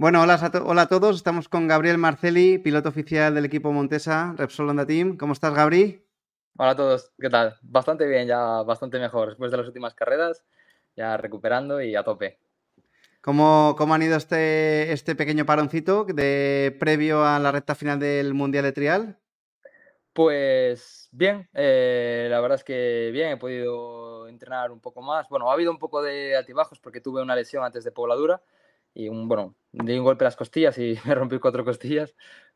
Bueno, hola a, hola a todos. Estamos con Gabriel Marceli, piloto oficial del equipo Montesa, Repsol Honda Team. ¿Cómo estás, Gabri? Hola a todos, ¿qué tal? Bastante bien, ya bastante mejor. Después de las últimas carreras, ya recuperando y a tope. ¿Cómo, cómo han ido este, este pequeño paroncito de previo a la recta final del Mundial de Trial? Pues bien, eh, la verdad es que bien, he podido entrenar un poco más. Bueno, ha habido un poco de altibajos porque tuve una lesión antes de Pobladura y un, bueno, di un golpe a las costillas y me rompí cuatro costillas,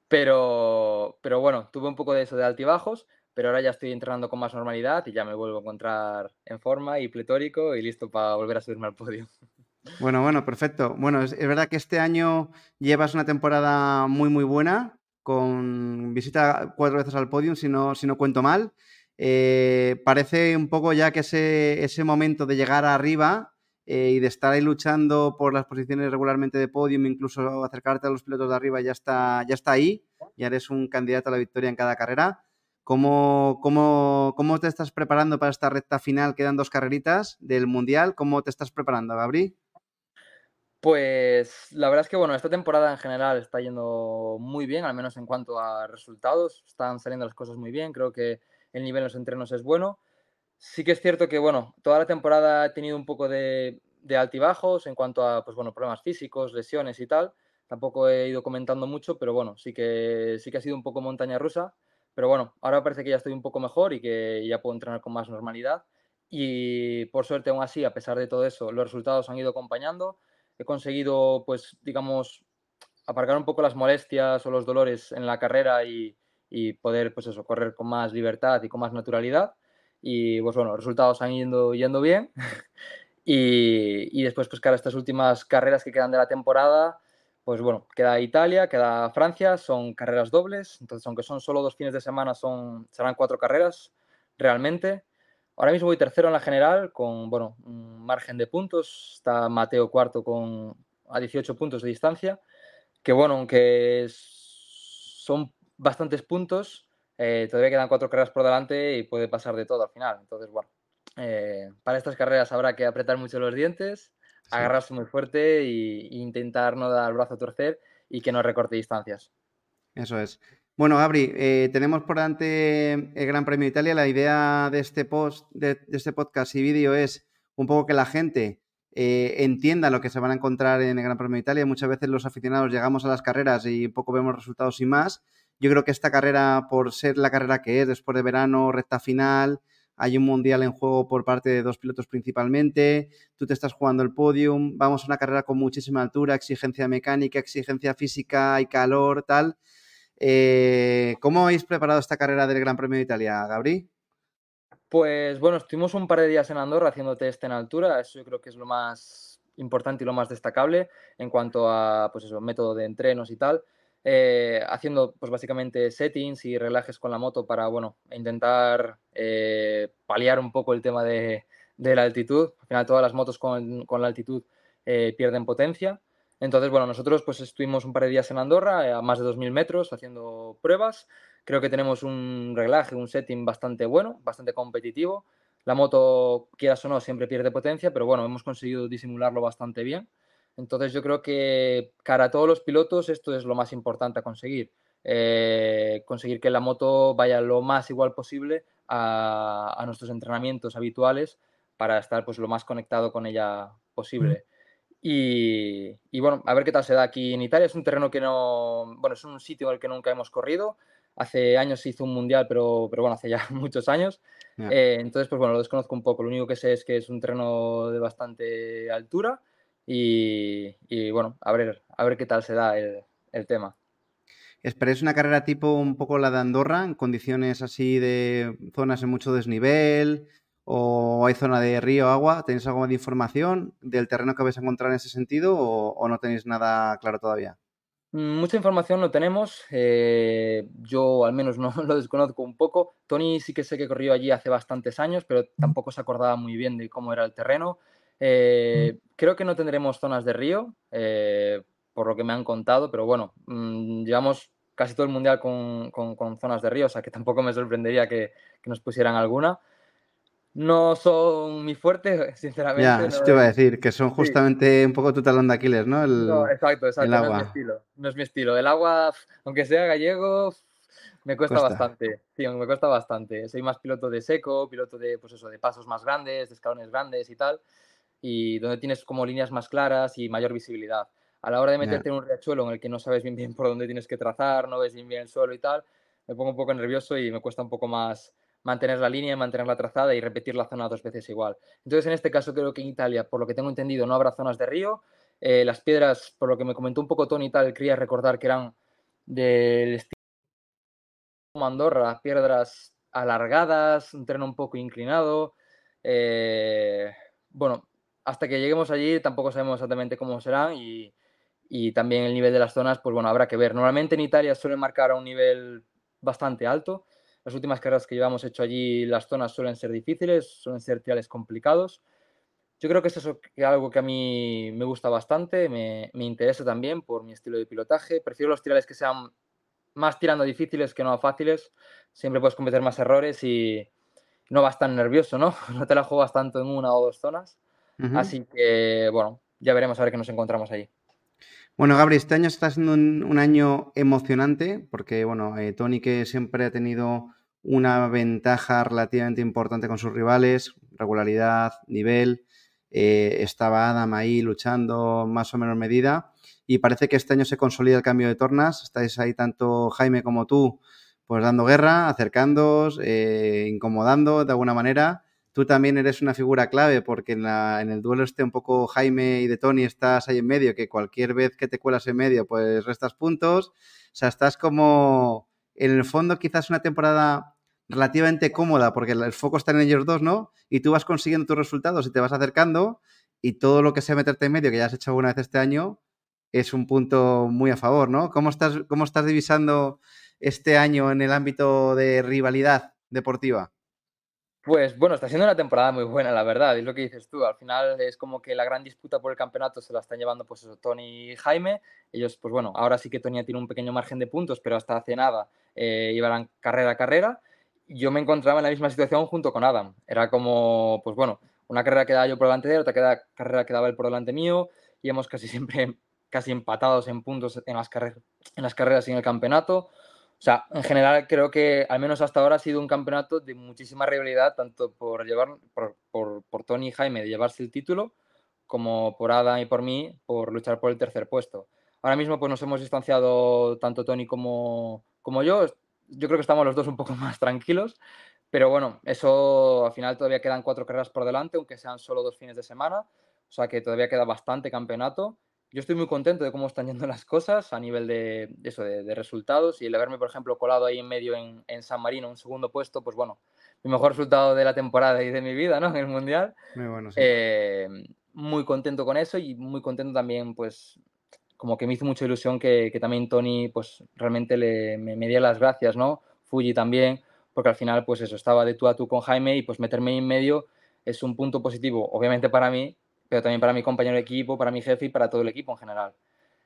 pero, pero bueno, tuve un poco de eso de altibajos, pero ahora ya estoy entrenando con más normalidad y ya me vuelvo a encontrar en forma y pletórico y listo para volver a subirme al podio. Bueno, bueno, perfecto. Bueno, es, verdad que este año llevas una temporada muy, muy buena, con visita cuatro veces al podio, si no, si no cuento mal. Eh, parece un poco ya que ese, ese momento de llegar arriba eh, y de estar ahí luchando por las posiciones regularmente de podium, incluso acercarte a los pilotos de arriba, ya está, ya está ahí, ya eres un candidato a la victoria en cada carrera. ¿Cómo, cómo, cómo te estás preparando para esta recta final? Quedan dos carreritas del Mundial. ¿Cómo te estás preparando, Gabri? Pues la verdad es que bueno, esta temporada en general está yendo muy bien, al menos en cuanto a resultados. Están saliendo las cosas muy bien. Creo que el nivel en los entrenos es bueno. Sí que es cierto que bueno, toda la temporada he tenido un poco de, altibajos en cuanto a pues bueno, problemas físicos, lesiones y tal. Tampoco he ido comentando mucho, pero bueno, sí que sí que ha sido un poco montaña rusa. Pero bueno, ahora parece que ya estoy un poco mejor y que ya puedo entrenar con más normalidad. Y por suerte, aún así, a pesar de todo eso, los resultados han ido acompañando. He conseguido, pues, digamos, aparcar un poco las molestias o los dolores en la carrera y, y poder, pues eso, correr con más libertad y con más naturalidad. Y pues bueno, los resultados han ido yendo bien. y, y, después, pues claro, estas últimas carreras que quedan de la temporada, pues bueno, queda Italia, queda Francia, son carreras dobles, entonces aunque son solo dos fines de semana, son, serán cuatro carreras realmente. Ahora mismo voy tercero en la general con, bueno, un margen de puntos, está Mateo cuarto con a 18 puntos de distancia, que bueno, aunque son bastantes puntos, eh, todavía quedan cuatro carreras por delante y puede pasar de todo al final. Entonces, bueno, eh, para estas carreras habrá que apretar mucho los dientes agarrarse muy fuerte e, intentar no dar el brazo a torcer y que no recorte distancias. Eso es. Bueno, Gabri, eh, tenemos por delante el Gran Premio de Italia. La idea de este post, de, este podcast y vídeo es un poco que la gente eh, entienda lo que se van a encontrar en el Gran Premio de Italia. Muchas veces los aficionados llegamos a las carreras y un poco vemos resultados y más. Yo creo que esta carrera, por ser la carrera que es, después de verano, recta final, hay un mundial en juego por parte de dos pilotos principalmente, tú te estás jugando el podium, vamos a una carrera con muchísima altura, exigencia mecánica, exigencia física y calor, tal. Eh, ¿Cómo habéis preparado esta carrera del Gran Premio de Italia, Gabri? Pues bueno, estuvimos un par de días en Andorra haciendo test en altura, eso yo creo que es lo más importante y lo más destacable en cuanto a pues eso, método de entrenos y tal. Eh, haciendo pues básicamente settings y relajes con la moto para bueno, intentar eh, paliar un poco el tema de, la altitud. Al final todas las motos con, la altitud eh, pierden potencia. Entonces, bueno, nosotros pues estuvimos un par de días en Andorra, a más de 2.000 metros, haciendo pruebas. Creo que tenemos un reglaje, un setting bastante bueno, bastante competitivo. La moto, quieras o no, siempre pierde potencia, pero bueno, hemos conseguido disimularlo bastante bien. Entonces yo creo que cara a todos los pilotos esto es lo más importante a conseguir. Eh, conseguir que la moto vaya lo más igual posible a, nuestros entrenamientos habituales para estar pues lo más conectado con ella posible. Y, bueno, a ver qué tal se da aquí en Italia. Es un terreno que no, bueno, es un sitio en el que nunca hemos corrido. Hace años se hizo un mundial, pero, pero bueno, hace ya muchos años. Eh, entonces, pues bueno, lo desconozco un poco. Lo único que sé es que es un terreno de bastante altura y, bueno, a ver, a ver qué tal se da el, tema. ¿Esperáis una carrera tipo un poco la de Andorra, en condiciones así de zonas en mucho desnivel? ¿O hay zona de río, agua? ¿Tenéis algo de información del terreno que vais a encontrar en ese sentido o, no tenéis nada claro todavía? Mm, mucha información no tenemos. Eh, yo al menos no lo desconozco un poco. Tony sí que sé que corrió allí hace bastantes años, pero tampoco se acordaba muy bien de cómo era el terreno. Eh, creo que no tendremos zonas de río, eh, por lo que me han contado, pero bueno, mm, llevamos casi todo el mundial con, zonas de río, o sea que tampoco me sorprendería que, nos pusieran alguna. no son mi fuerte, sinceramente. Ya, eso te iba a decir, que son justamente un poco tu talón de Aquiles, ¿no? El, no, exacto, exacto, el no es mi agua. estilo. No es mi estilo. El agua, aunque sea gallego, me cuesta Cuesta. bastante. Sí, me cuesta bastante. Soy más piloto de seco, piloto de, pues eso, de pasos más grandes, de escalones grandes y tal, y donde tienes como líneas más claras y mayor visibilidad. A la hora de meterte en un riachuelo en el que no sabes bien bien por dónde tienes que trazar, no ves bien bien el suelo y tal, me pongo un poco nervioso y me cuesta un poco más mantener la línea, mantener la trazada y repetir la zona dos veces igual. Entonces, en este caso, creo que en Italia, por lo que tengo entendido, no habrá zonas de río. Eh, las piedras, por lo que me comentó un poco Tony y tal, quería recordar que eran del estilo Andorra, piedras alargadas, un terreno un poco inclinado. eh, bueno, hasta que lleguemos allí tampoco sabemos exactamente cómo serán y, también el nivel de las zonas, pues bueno, habrá que ver. Normalmente en Italia suelen marcar a un nivel bastante alto. Las últimas carreras que llevamos hecho allí, las zonas suelen ser difíciles, suelen ser triales complicados. Yo creo que eso es algo que a mí me gusta bastante, me, me interesa también por mi estilo de pilotaje. Prefiero los triales que sean más tirando difíciles que no fáciles. Siempre puedes cometer más errores y no vas tan nervioso, ¿no? No te la juegas tanto en una o dos zonas. Así que, bueno, ya veremos a ver qué nos encontramos ahí. Bueno, Gabri, este año está siendo un, un año emocionante porque, bueno, eh, Tony que siempre ha tenido una ventaja relativamente importante con sus rivales, regularidad, nivel, eh, estaba Adam ahí luchando más o menos medida y parece que este año se consolida el cambio de tornas, estáis ahí tanto Jaime como tú, pues dando guerra, acercándoos, eh, incomodando de alguna manera. Tú también eres una figura clave porque en, la, el duelo este un poco Jaime y de Tony estás ahí en medio, que cualquier vez que te cuelas en medio pues restas puntos. O sea, estás como en el fondo quizás una temporada relativamente cómoda porque el foco está en ellos dos, ¿no? Y tú vas consiguiendo tus resultados y te vas acercando y todo lo que sea meterte en medio, que ya has hecho alguna vez este año, es un punto muy a favor, ¿no? ¿Cómo estás, cómo estás divisando este año en el ámbito de rivalidad deportiva? Pues bueno, está siendo una temporada muy buena, la verdad, es lo que dices tú. Al final es como que la gran disputa por el campeonato se la están llevando pues eso, Tony y Jaime. Ellos, pues bueno, ahora sí que Tony tiene un pequeño margen de puntos, pero hasta hace nada eh, iban carrera a carrera. Yo me encontraba en la misma situación junto con Adam. Era como, pues bueno, una carrera quedaba yo por delante de él, otra carrera quedaba él por delante mío, y hemos casi siempre casi empatados en puntos en las, en las carreras y en el campeonato. O sea, en general creo que al menos hasta ahora ha sido un campeonato de muchísima rivalidad, tanto por llevar por, por, por, Tony y Jaime de llevarse el título, como por Adam y por mí por luchar por el tercer puesto. Ahora mismo pues nos hemos distanciado tanto Tony como, como yo. Yo creo que estamos los dos un poco más tranquilos, pero bueno, eso al final todavía quedan cuatro carreras por delante, aunque sean solo dos fines de semana. O sea que todavía queda bastante campeonato yo estoy muy contento de cómo están yendo las cosas a nivel de, de eso, de, de, resultados y el haberme, por ejemplo, colado ahí en medio en, en, San Marino, un segundo puesto, pues bueno, mi mejor resultado de la temporada y de mi vida, ¿no? En el Mundial. Muy bueno, sí. eh, muy contento con eso y muy contento también, pues, como que me hizo mucha ilusión que, que también Tony, pues, realmente le, me, me diera las gracias, ¿no? Fuji también, porque al final, pues eso, estaba de tú a tú con Jaime y pues meterme en medio es un punto positivo, obviamente para mí, pero también para mi compañero de equipo, para mi jefe y para todo el equipo en general.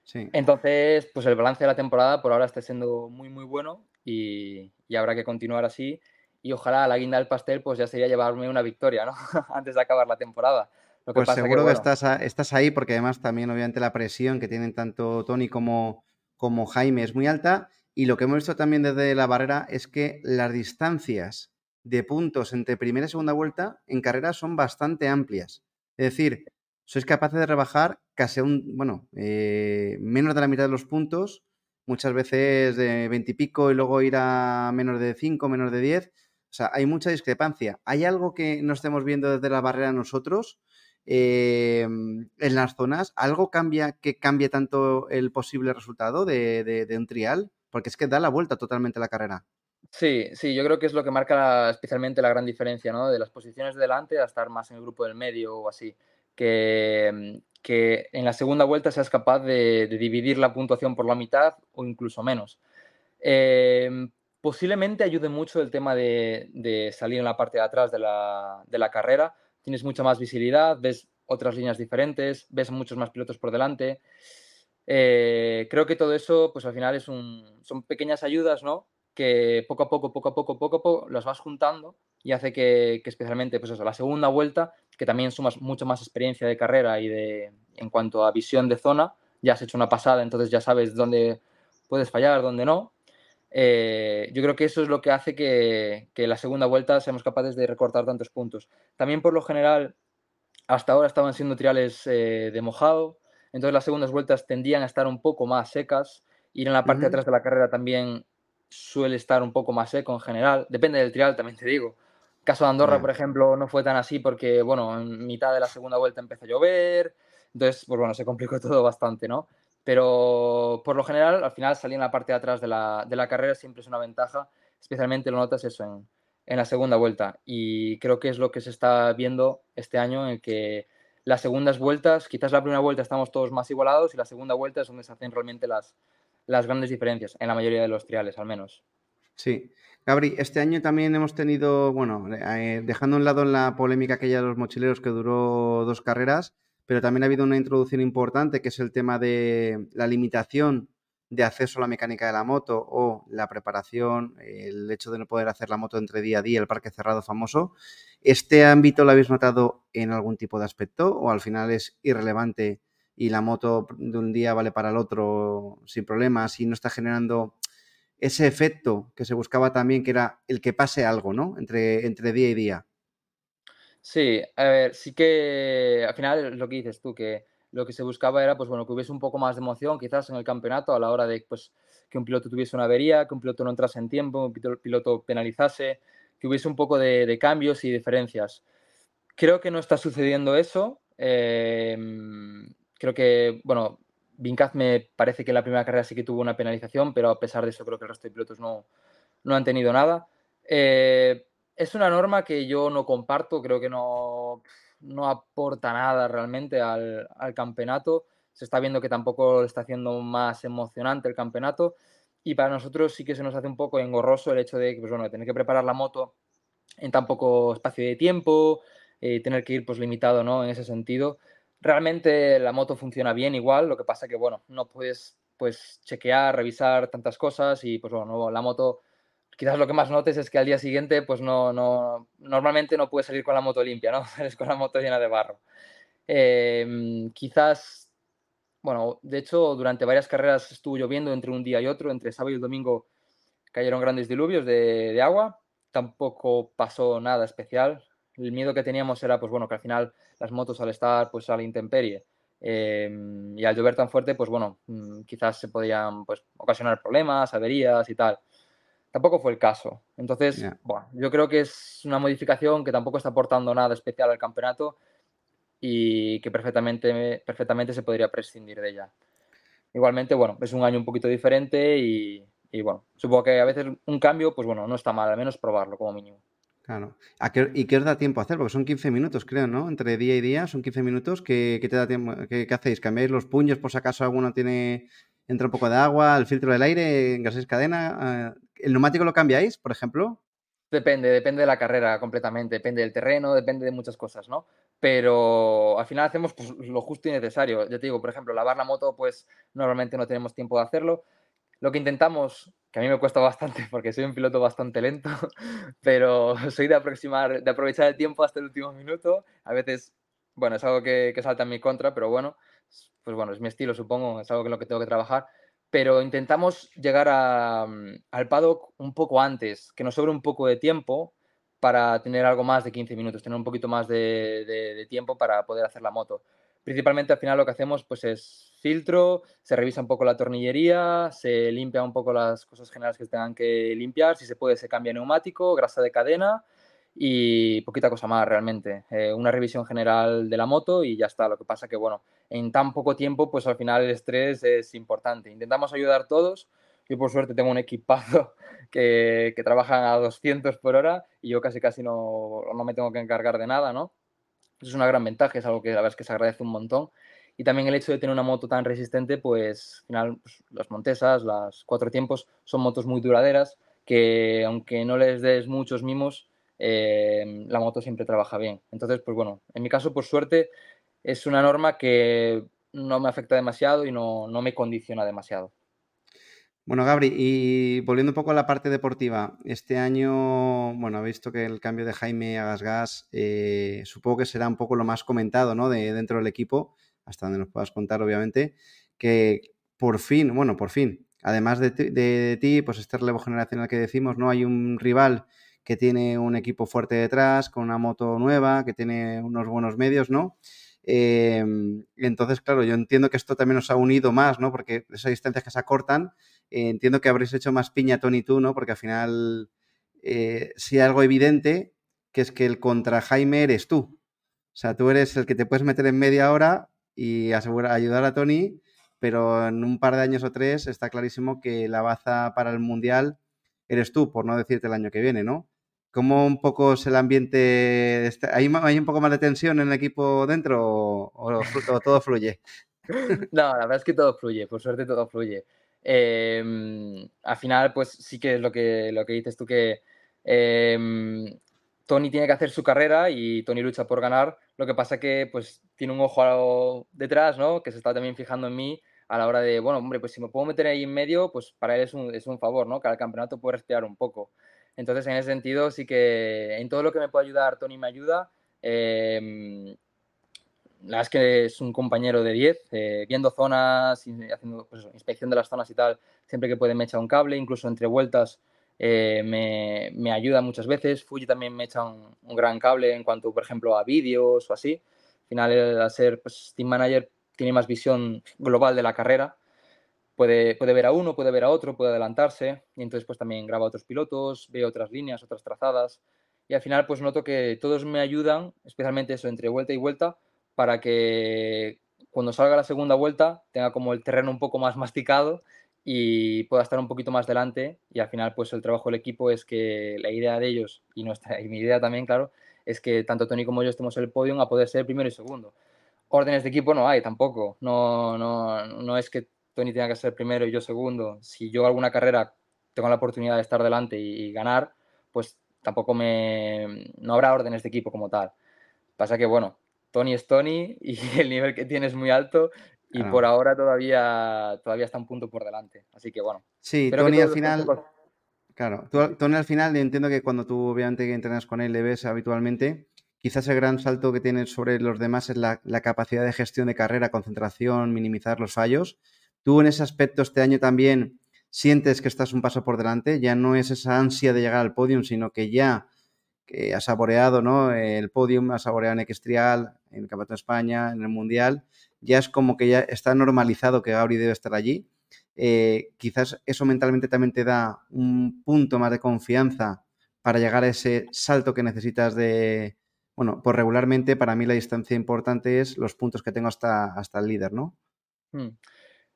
Sí. Entonces, pues el balance de la temporada por ahora está siendo muy, muy bueno y, y, habrá que continuar así. Y ojalá la guinda del pastel, pues ya sería llevarme una victoria, ¿no? Antes de acabar la temporada. Lo que pues pasa seguro que, bueno, estás, estás, ahí porque además también obviamente la presión que tienen tanto Tony como, como Jaime es muy alta. Y lo que hemos visto también desde la barrera es que las distancias de puntos entre primera y segunda vuelta en carreras son bastante amplias. Es decir, sois capaces de rebajar casi un, bueno, eh, menos de la mitad de los puntos, muchas veces de 20 y pico y luego ir a menos de 5, menos de 10. O sea, hay mucha discrepancia. ¿Hay algo que no estemos viendo desde la barrera nosotros eh, en las zonas? ¿Algo cambia que cambie tanto el posible resultado de, de, un trial? Porque es que da la vuelta totalmente la carrera. Sí, sí, yo creo que es lo que marca especialmente la gran diferencia, ¿no? De las posiciones de delante a estar más en el grupo del medio o así. Que, que en la segunda vuelta seas capaz de, dividir la puntuación por la mitad o incluso menos. Eh, posiblemente ayude mucho el tema de, de, salir en la parte de atrás de la, de la carrera. Tienes mucha más visibilidad, ves otras líneas diferentes, ves muchos más pilotos por delante. Eh, creo que todo eso, pues al final es un, son pequeñas ayudas, ¿no? Que poco a poco, poco a poco, poco a poco las vas juntando y hace que, especialmente, pues eso, la segunda vuelta, que también sumas mucho más experiencia de carrera y de, en cuanto a visión de zona, ya has hecho una pasada, entonces ya sabes dónde puedes fallar, dónde no. Eh, yo creo que eso es lo que hace que, que, la segunda vuelta seamos capaces de recortar tantos puntos. También por lo general, hasta ahora estaban siendo triales eh, de mojado, entonces las segundas vueltas tendían a estar un poco más secas. Ir en la parte de atrás de la carrera también suele estar un poco más seco en general. Depende del trial, también te digo. Caso de Andorra, por ejemplo, no fue tan así porque, bueno, en mitad de la segunda vuelta empezó a llover, entonces, pues bueno, se complicó todo bastante, ¿no? Pero por lo general, al final salir en la parte de atrás de la, de la carrera siempre es una ventaja, especialmente lo notas eso en, en, la segunda vuelta. Y creo que es lo que se está viendo este año, en que las segundas vueltas, quizás la primera vuelta estamos todos más igualados y la segunda vuelta es donde se hacen realmente las, las grandes diferencias, en la mayoría de los triales al menos. Sí, Gabri, este año también hemos tenido, bueno, eh, dejando un lado la polémica aquella de los mochileros que duró dos carreras, pero también ha habido una introducción importante que es el tema de la limitación de acceso a la mecánica de la moto o la preparación, el hecho de no poder hacer la moto entre día a día, el parque cerrado famoso. ¿Este ámbito lo habéis notado en algún tipo de aspecto o al final es irrelevante y la moto de un día vale para el otro sin problemas y no está generando ese efecto que se buscaba también, que era el que pase algo, ¿no? Entre, entre día y día. Sí, a ver, sí que al final lo que dices tú, que lo que se buscaba era, pues bueno, que hubiese un poco más de emoción quizás en el campeonato a la hora de, pues, que un piloto tuviese una avería, que un piloto no entrase en tiempo, un piloto penalizase, que hubiese un poco de, cambios y diferencias. Creo que no está sucediendo eso. Em, creo que, bueno, Vincaz me parece que en la primera carrera sí que tuvo una penalización, pero a pesar de eso creo que el resto de pilotos no, no han tenido nada. Eh, es una norma que yo no comparto, creo que no, no aporta nada realmente al, al, campeonato. Se está viendo que tampoco está haciendo más emocionante el campeonato y para nosotros sí que se nos hace un poco engorroso el hecho de pues, bueno, tener que preparar la moto en tan poco espacio de tiempo, eh, tener que ir pues limitado ¿no? en ese sentido. Realmente la moto funciona bien igual, lo que pasa que, bueno, no puedes pues chequear, revisar tantas cosas y pues bueno, la moto, quizás lo que más notes es que al día siguiente pues no, no, normalmente no puedes salir con la moto limpia, ¿no? Sales con la moto llena de barro. Em, quizás, bueno, de hecho durante varias carreras estuvo lloviendo entre un día y otro, entre sábado y domingo cayeron grandes diluvios de, de agua, tampoco pasó nada especial, el miedo que teníamos era, pues bueno, que al final las motos al estar pues a la intemperie em, y al llover tan fuerte, pues bueno, mm, quizás se podían pues, ocasionar problemas, averías y tal. Tampoco fue el caso. Entonces, bueno, yo creo que es una modificación que tampoco está aportando nada especial al campeonato y que perfectamente, perfectamente se podría prescindir de ella. Igualmente, bueno, es un año un poquito diferente y, y bueno, supongo que a veces un cambio, pues bueno, no está mal, al menos probarlo como mínimo. Claro. ¿Y qué os da tiempo a hacer? Porque son 15 minutos, creo, ¿no? Entre día y día son 15 minutos. ¿Qué, te da tiempo? ¿Qué, hacéis? ¿Cambiáis los puños por si acaso alguno tiene entra un poco de agua, el filtro del aire, engasáis cadena? Ah, ¿El neumático lo cambiáis, por ejemplo? Depende, depende de la carrera completamente, depende del terreno, depende de muchas cosas, ¿no? Pero al final hacemos pues, lo justo y necesario. Yo te digo, por ejemplo, lavar la moto, pues normalmente no tenemos tiempo de hacerlo. Lo que intentamos que a mí me cuesta bastante porque soy un piloto bastante lento, pero soy de aproximar, de aprovechar el tiempo hasta el último minuto. A veces, bueno, es algo que, que salta en mi contra, pero bueno, pues bueno, es mi estilo, supongo, es algo en lo que tengo que trabajar. Pero intentamos llegar a, mm, al paddock un poco antes, que nos sobre un poco de tiempo para tener algo más de 15 minutos, tener un poquito más de, de, de tiempo para poder hacer la moto. Principalmente al final lo que hacemos pues es filtro, se revisa un poco la tornillería, se limpia un poco las cosas generales que tengan que limpiar, si se puede se cambia neumático, grasa de cadena y poquita cosa más realmente. Eh, una revisión general de la moto y ya está. Lo que pasa que, bueno, en tan poco tiempo, pues al final el estrés es importante. Intentamos ayudar todos. Yo por suerte tengo un equipado que, que trabaja a 200 por hora y yo casi casi no, no me tengo que encargar de nada, ¿no? Es una gran ventaja, es algo que la verdad es que se agradece un montón y también el hecho de tener una moto tan resistente, pues al final pues, las Montesas, las cuatro tiempos, son motos muy duraderas que aunque no les des muchos mimos, eh, la moto siempre trabaja bien. Entonces, pues bueno, en mi caso, por suerte, es una norma que no me afecta demasiado y no, no me condiciona demasiado. Bueno, Gabri, y volviendo un poco a la parte deportiva, este año, bueno, he visto que el cambio de Jaime a Gasgas, eh, supongo que será un poco lo más comentado, ¿no? De dentro del equipo, hasta donde nos puedas contar, obviamente, que por fin, bueno, por fin, además de, de ti, pues este relevo generacional que decimos, ¿no? Hay un rival que tiene un equipo fuerte detrás, con una moto nueva, que tiene unos buenos medios, ¿no? Eh, entonces, claro, yo entiendo que esto también nos ha unido más, ¿no? Porque esas distancias que se acortan, eh, entiendo que habréis hecho más piña Tony tú, ¿no? Porque al final, eh, si hay algo evidente, que es que el contra Jaime eres tú. O sea, tú eres el que te puedes meter en media hora y ayudar a Tony, pero en un par de años o tres está clarísimo que la baza para el Mundial eres tú, por no decirte el año que viene, ¿no? ¿Cómo un poco es el ambiente? Este? ¿Hay, ¿Hay, un poco más de tensión en el equipo dentro o, o todo fluye? No, la verdad es que todo fluye, por suerte todo fluye. Eh, al final, pues sí que es lo que, lo que dices tú, que eh, Tony tiene que hacer su carrera y Tony lucha por ganar. Lo que pasa que pues tiene un ojo detrás, ¿no? Que se está también fijando en mí a la hora de, bueno, hombre, pues si me puedo meter ahí en medio, pues para él es un, es un favor, ¿no? Que al campeonato puede respirar un poco. Entonces, en ese sentido, sí que en todo lo que me puede ayudar, Tony me ayuda. Eh, la verdad es que es un compañero de 10, eh, viendo zonas, haciendo pues inspección de las zonas y tal, siempre que puede me echa un cable, incluso entre vueltas eh, me, me, ayuda muchas veces. Fuji también me echa un, un, gran cable en cuanto, por ejemplo, a vídeos o así. Al final, al ser pues, team manager, tiene más visión global de la carrera. Puede, puede ver a uno, puede ver a otro, puede adelantarse y entonces pues también graba a otros pilotos, ve otras líneas, otras trazadas y al final pues noto que todos me ayudan, especialmente eso entre vuelta y vuelta, para que cuando salga la segunda vuelta tenga como el terreno un poco más masticado y pueda estar un poquito más delante y al final pues el trabajo del equipo es que la idea de ellos y nuestra y mi idea también claro es que tanto Tony como yo estemos en el podio a poder ser primero y segundo. Órdenes de equipo no hay tampoco no no no es que Tony tenga que ser primero y yo segundo. Si yo alguna carrera tengo la oportunidad de estar delante y, y ganar pues tampoco me no habrá órdenes de equipo como tal. Pasa que bueno Tony es Tony y el nivel que tiene es muy alto y por ahora todavía, todavía está un punto por delante. Así que bueno. Sí, Tony al final... Claro, tú, Tony al final entiendo que cuando tú obviamente entrenas con él le ves habitualmente, quizás el gran salto que tiene sobre los demás es la, la, capacidad de gestión de carrera, concentración, minimizar los fallos. Tú en ese aspecto este año también sientes que estás un paso por delante, ya no es esa ansia de llegar al podium, sino que ya que ha saboreado ¿no? el podium, ha saboreado en Equestrial, en el Campeonato de España, en el Mundial, ya es como que ya está normalizado que Gauri debe estar allí. Eh, quizás eso mentalmente también te da un punto más de confianza para llegar a ese salto que necesitas de, bueno, pues regularmente para mí la distancia importante es los puntos que tengo hasta, hasta el líder, ¿no? Hmm.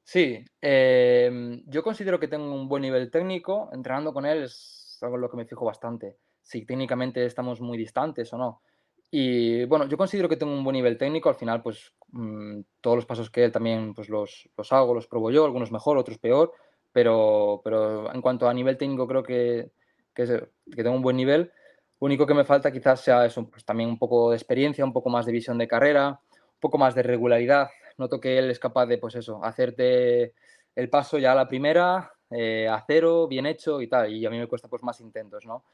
Sí, eh, yo considero que tengo un buen nivel técnico, entrenando con él es algo en lo que me fijo bastante si técnicamente estamos muy distantes o no. Y bueno, yo considero que tengo un buen nivel técnico, al final pues mmm, todos los pasos que él también pues los, los, hago, los probo yo, algunos mejor, otros peor, pero, pero en cuanto a nivel técnico creo que, que, que tengo un buen nivel. Lo único que me falta quizás sea eso, pues también un poco de experiencia, un poco más de visión de carrera, un poco más de regularidad. Noto que él es capaz de, pues eso, hacerte el paso ya a la primera, eh, a cero, bien hecho y tal. Y a mí me cuesta pues más intentos, ¿no?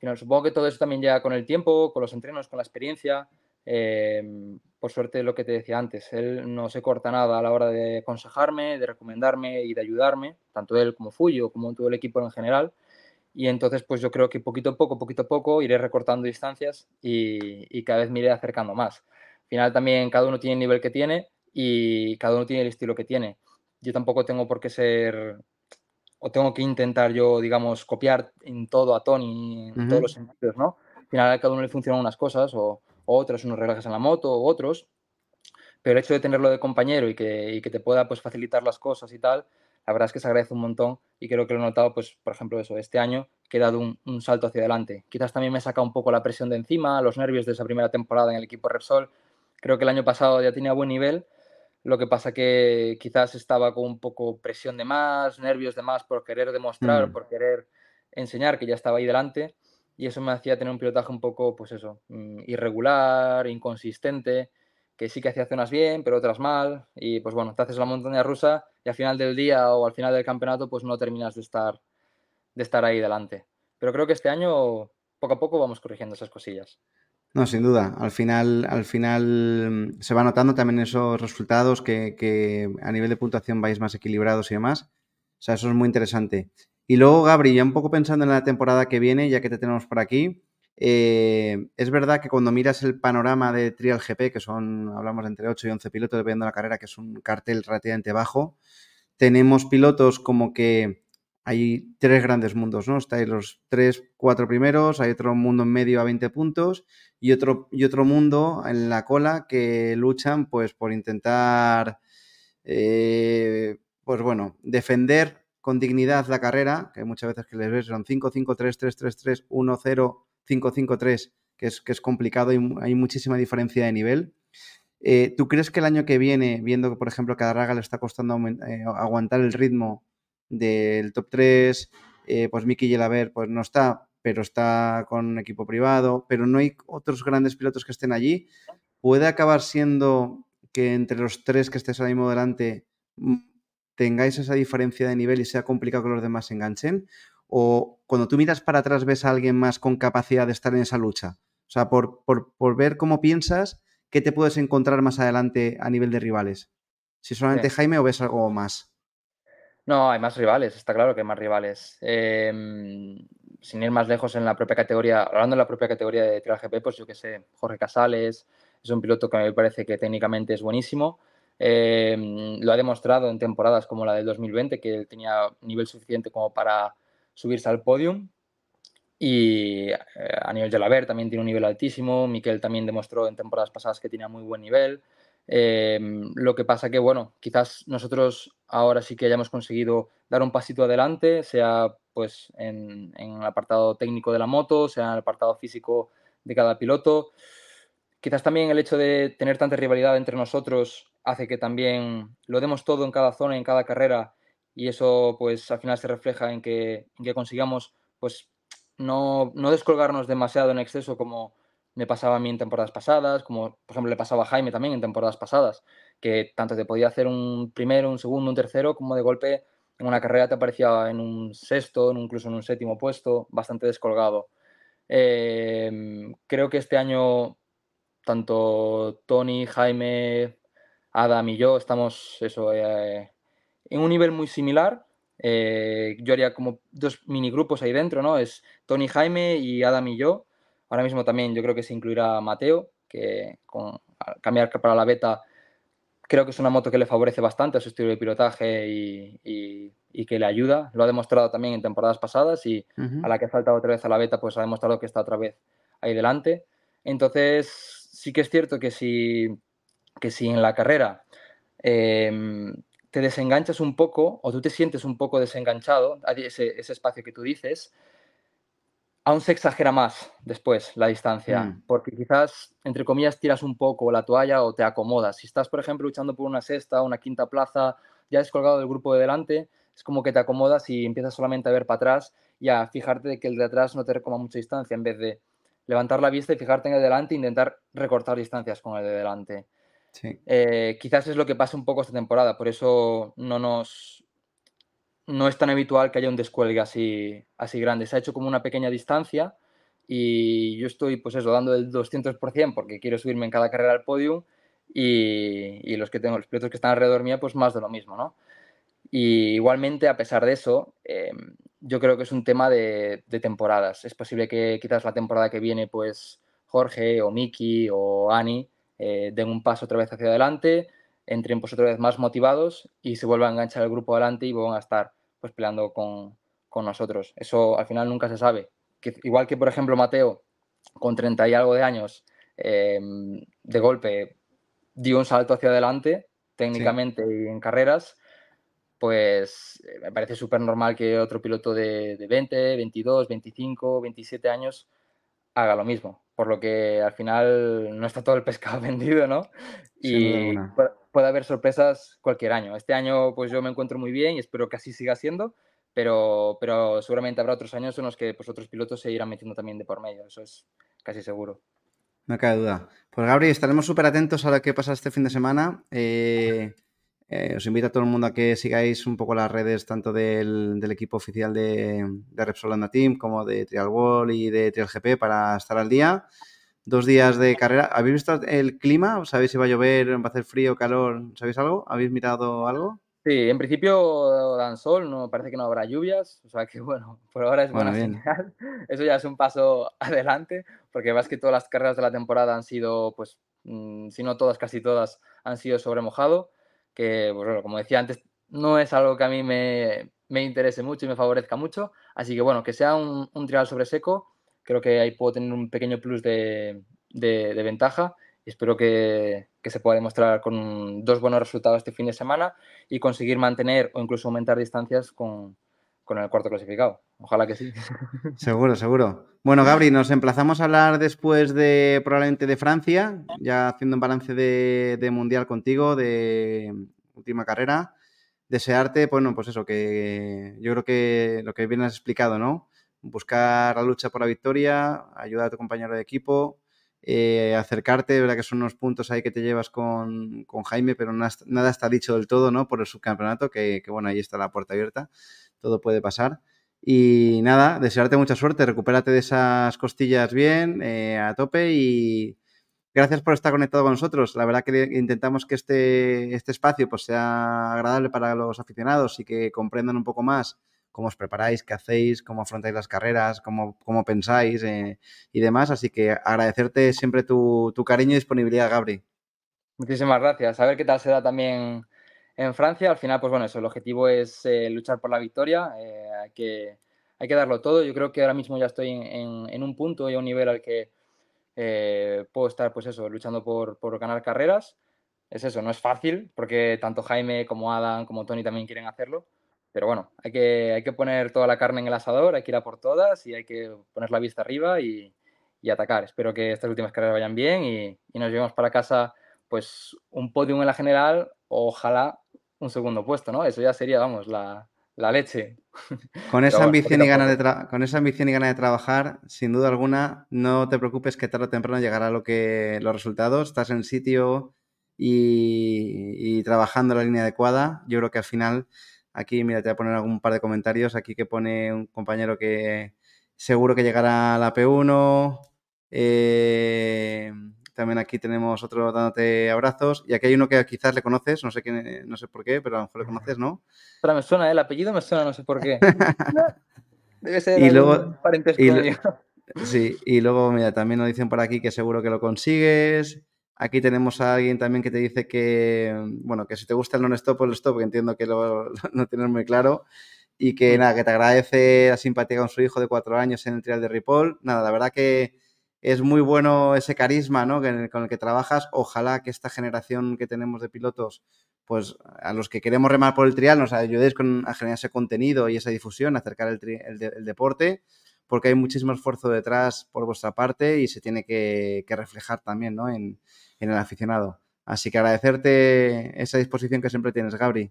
Final, supongo que todo eso también llega con el tiempo, con los entrenos, con la experiencia. Eh, por suerte, lo que te decía antes, él no se corta nada a la hora de aconsejarme, de recomendarme y de ayudarme, tanto él como Fuyo, como todo el equipo en general. Y entonces, pues yo creo que poquito a poco, poquito a poco, iré recortando distancias y, y cada vez me iré acercando más. Al final, también cada uno tiene el nivel que tiene y cada uno tiene el estilo que tiene. Yo tampoco tengo por qué ser o tengo que intentar yo, digamos, copiar en todo a Tony, en uh -huh. todos los sentidos, ¿no? Al final a cada uno le funcionan unas cosas o, o otras, unos relajes en la moto o otros, pero el hecho de tenerlo de compañero y que, y que, te pueda pues, facilitar las cosas y tal, la verdad es que se agradece un montón y creo que lo he notado, pues, por ejemplo, eso, este año que he dado un, un salto hacia adelante. Quizás también me saca un poco la presión de encima, los nervios de esa primera temporada en el equipo Repsol. Creo que el año pasado ya tenía buen nivel, lo que pasa que quizás estaba con un poco presión de más, nervios de más por querer demostrar, mm. por querer enseñar que ya estaba ahí delante. Y eso me hacía tener un pilotaje un poco, pues eso, mm, irregular, inconsistente, que sí que hacía zonas bien, pero otras mal, y pues bueno, te haces la montaña rusa y al final del día o al final del campeonato pues no terminas de estar, de estar ahí delante. Pero creo que este año poco a poco vamos corrigiendo esas cosillas. No, sin duda. Al final, al final mm, se va notando también esos resultados que, que, a nivel de puntuación vais más equilibrados y demás. O sea, eso es muy interesante. Y luego, Gabri, ya un poco pensando en la temporada que viene, ya que te tenemos por aquí, eh, es verdad que cuando miras el panorama de Trial GP, que son, hablamos entre 8 y 11 pilotos, dependiendo de la carrera, que es un cartel relativamente bajo, tenemos pilotos como que hay tres grandes mundos, ¿no? Estáis los tres, cuatro primeros, hay otro mundo en medio a 20 puntos y otro, y otro mundo en la cola que luchan pues por intentar, eh, pues bueno, defender con dignidad la carrera, que muchas veces que les ves son 5, 5, 3, 3, 3, 3, 1, 0, 5-5-3, que es, que es complicado y hay muchísima diferencia de nivel. Eh, ¿Tú crees que el año que viene, viendo que, por ejemplo, cada raga le está costando eh, aguantar el ritmo del top 3, eh, pues Miki Yelaber pues no está, pero está con un equipo privado, pero no hay otros grandes pilotos que estén allí, ¿puede acabar siendo que entre los tres que estés ahora mismo delante mm, tengáis esa diferencia de nivel y sea complicado que los demás se enganchen? o cuando tú miras para atrás ves a alguien más con capacidad de estar en esa lucha? O sea, por, ver cómo piensas, ¿qué te puedes encontrar más adelante a nivel de rivales? Si solamente Jaime o ves algo más. No, hay más rivales, está claro que hay más rivales. Em, sin ir más lejos en la propia categoría, hablando de la propia categoría de Trial GP, pues yo que sé, Jorge Casales es un piloto que me parece que técnicamente es buenísimo. Em, lo ha demostrado en temporadas como la del 2020, que él tenía nivel suficiente como para subirse al podium. Y eh, a nivel de Laver también tiene un nivel altísimo. Miquel también demostró en temporadas pasadas que tenía muy buen nivel. Em, lo que pasa que, bueno, quizás nosotros ahora sí que hayamos conseguido dar un pasito adelante, sea pues en, en, el apartado técnico de la moto, sea en el apartado físico de cada piloto. Quizás también el hecho de tener tanta rivalidad entre nosotros hace que también lo demos todo en cada zona, en cada carrera y eso pues al final se refleja en que, que consigamos pues no, no, descolgarnos demasiado en exceso como me pasaba a mí en temporadas pasadas, como por ejemplo le pasaba a Jaime también en temporadas pasadas, que tanto te podía hacer un primero, un segundo, un tercero, como de golpe en una carrera te aparecía en un sexto, incluso en un séptimo puesto, bastante descolgado. Em, creo que este año tanto Tony, Jaime, Adam y yo estamos eso, eh, en un nivel muy similar. Eh, yo haría como dos mini grupos ahí dentro, ¿no? Es Tony Jaime y Adam y yo. Ahora mismo también yo creo que se incluirá Mateo, que con cambiar para la beta creo que es una moto que le favorece bastante a su estilo de pilotaje y, que le ayuda. Lo ha demostrado también en temporadas pasadas y a la que ha otra vez a la beta, pues ha demostrado que está otra vez ahí delante. Entonces, sí que es cierto que si, que si en la carrera eh, te desenganchas un poco o tú te sientes un poco desenganchado, ese, ese espacio que tú dices, aún se exagera más después la distancia, mm. porque quizás, entre comillas, tiras un poco la toalla o te acomodas. Si estás, por ejemplo, luchando por una sexta o una quinta plaza, ya descolgado del grupo de delante, es como que te acomodas y empiezas solamente a ver para atrás y a fijarte de que el de atrás no te recoma mucha distancia, en vez de levantar la vista y fijarte en el de delante e intentar recortar distancias con el de delante. Eh, quizás es lo que pasa un poco esta temporada, por eso no nos no es tan habitual que haya un descuelgue así, así grande. Se ha hecho como una pequeña distancia y yo estoy, pues eso, dando el 200% porque quiero subirme en cada carrera al podium y, los que tengo, los pilotos que están alrededor mía, pues más de lo mismo, ¿no? Y igualmente, a pesar de eso, em, yo creo que es un tema de, temporadas. Es posible que quizás la temporada que viene, pues Jorge o Miki o Ani eh, den un paso otra vez hacia adelante, entren pues otra vez más motivados y se vuelvan a enganchar el grupo adelante y vuelvan a estar pues peleando con, con nosotros. Eso al final nunca se sabe. Que, igual que por ejemplo Mateo, con 30 y algo de años, em, de golpe dio un salto hacia adelante técnicamente y en carreras, pues eh, me parece súper normal que otro piloto de, de 20, 22, 25, 27 años haga lo mismo por lo que al final no está todo el pescado vendido, ¿no? Y puede, haber sorpresas cualquier año. Este año pues yo me encuentro muy bien y espero que así siga siendo, pero, pero seguramente habrá otros años en los que pues, otros pilotos se irán metiendo también de por medio, eso es casi seguro. No cabe duda. Pues Gabri, estaremos súper atentos a lo que pasa este fin de semana. Eh, eh, os invito a todo el mundo a que sigáis un poco las redes tanto del, equipo oficial de, de Repsol Team como de Trial Wall y de Trial GP para estar al día. Dos días de carrera. ¿Habéis visto el clima? ¿Sabéis si va a llover, va a hacer frío, calor? ¿Sabéis algo? ¿Habéis mirado algo? Sí, en principio dan sol, no parece que no habrá lluvias, o sea que bueno, por ahora es buena señal. Eso ya es un paso adelante, porque ves que todas las carreras de la temporada han sido, pues, mm, si no todas, casi todas, han sido sobre mojado que, pues bueno, como decía antes, no es algo que a mí me, me interese mucho y me favorezca mucho. Así que bueno, que sea un, un trial sobre seco, creo que ahí puedo tener un pequeño plus de, de, ventaja espero que, que, se pueda demostrar con dos buenos resultados este fin de semana y conseguir mantener o incluso aumentar distancias con, con el cuarto clasificado. Ojalá que sí. Seguro, seguro. Bueno, Gabri, nos emplazamos a hablar después de probablemente de Francia, ya haciendo un balance de, Mundial contigo, de última carrera. Desearte, bueno, pues eso, que yo creo que lo que bien has explicado, ¿no? Buscar la lucha por la victoria, ayudar a tu compañero de equipo, eh, acercarte, verdad que son unos puntos ahí que te llevas con, Jaime, pero nada, está dicho del todo, ¿no? Por el subcampeonato, que, que bueno, ahí está la puerta abierta todo puede pasar. Y nada, desearte mucha suerte, recupérate de esas costillas bien, eh, a tope y gracias por estar conectado con nosotros. La verdad que intentamos que este, este espacio pues, sea agradable para los aficionados y que comprendan un poco más cómo os preparáis, qué hacéis, cómo afrontáis las carreras, cómo, cómo pensáis eh, y demás. Así que agradecerte siempre tu, tu cariño y disponibilidad, Gabri. Muchísimas gracias. A ver qué tal se da también en Francia. Al final, pues bueno, eso, el objetivo es eh, luchar por la victoria. Eh, hay, que, hay que darlo todo. Yo creo que ahora mismo ya estoy en, un punto y a un nivel al que eh, puedo estar, pues eso, luchando por, por, ganar carreras. Es eso, no es fácil, porque tanto Jaime como Adam como Tony también quieren hacerlo. Pero bueno, hay que, hay que poner toda la carne en el asador, hay que ir a por todas y hay que poner la vista arriba y, y atacar. Espero que estas últimas carreras vayan bien y, y nos llevemos para casa pues un podium en la general, ojalá un segundo puesto, ¿no? Eso ya sería, vamos, la, leche. Con esa, ambición y ganas de con esa ambición y ganas de trabajar, sin duda alguna, no te preocupes que tarde o temprano llegará lo que, los resultados. Estás en sitio y, y trabajando la línea adecuada. Yo creo que al final, aquí, mira, te voy a poner algún par de comentarios. Aquí que pone un compañero que seguro que llegará a la P1. Eh, también aquí tenemos otro dándote abrazos. Y aquí hay uno que quizás le conoces, no sé quién, no sé por qué, pero a lo mejor le conoces, ¿no? Pero me suena, ¿eh? el apellido me suena, no sé por qué. Debe ser y luego, Sí, y luego, mira, también nos dicen por aquí que seguro que lo consigues. Aquí tenemos a alguien también que te dice que, bueno, que si te gusta el non-stop, pues el stop, que entiendo que lo, no tienes muy claro. Y que mm. nada, que te agradece la simpatía con su hijo de cuatro años en el trial de Ripoll. Nada, la verdad que es muy bueno ese carisma ¿no? con el que trabajas. Ojalá que esta generación que tenemos de pilotos, pues a los que queremos remar por el trial, nos ayudéis con, a generar ese contenido y esa difusión, acercar el, deporte, porque hay muchísimo esfuerzo detrás por vuestra parte y se tiene que, reflejar también ¿no? en, el aficionado. Así que agradecerte esa disposición que siempre tienes, Gabri.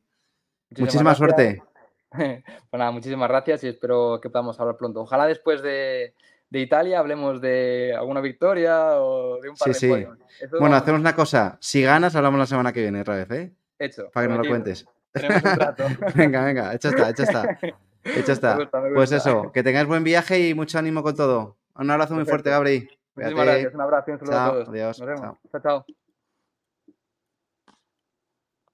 Muchísima suerte. Pues nada, muchísimas gracias y espero que podamos hablar pronto. Ojalá después de, de Italia hablemos de alguna victoria o de un par sí, de sí. Bueno, hacemos una cosa. Si ganas, hablamos la semana que viene otra vez, ¿eh? Hecho. Para que nos lo cuentes. Tenemos un trato. venga, venga, hecho está, hecho está. Hecho está. Pues eso, que tengáis buen viaje y mucho ánimo con todo. Un abrazo muy fuerte, Gabri. Muchísimas gracias, un abrazo y un saludo a todos. Adiós. Nos vemos. chao. chao.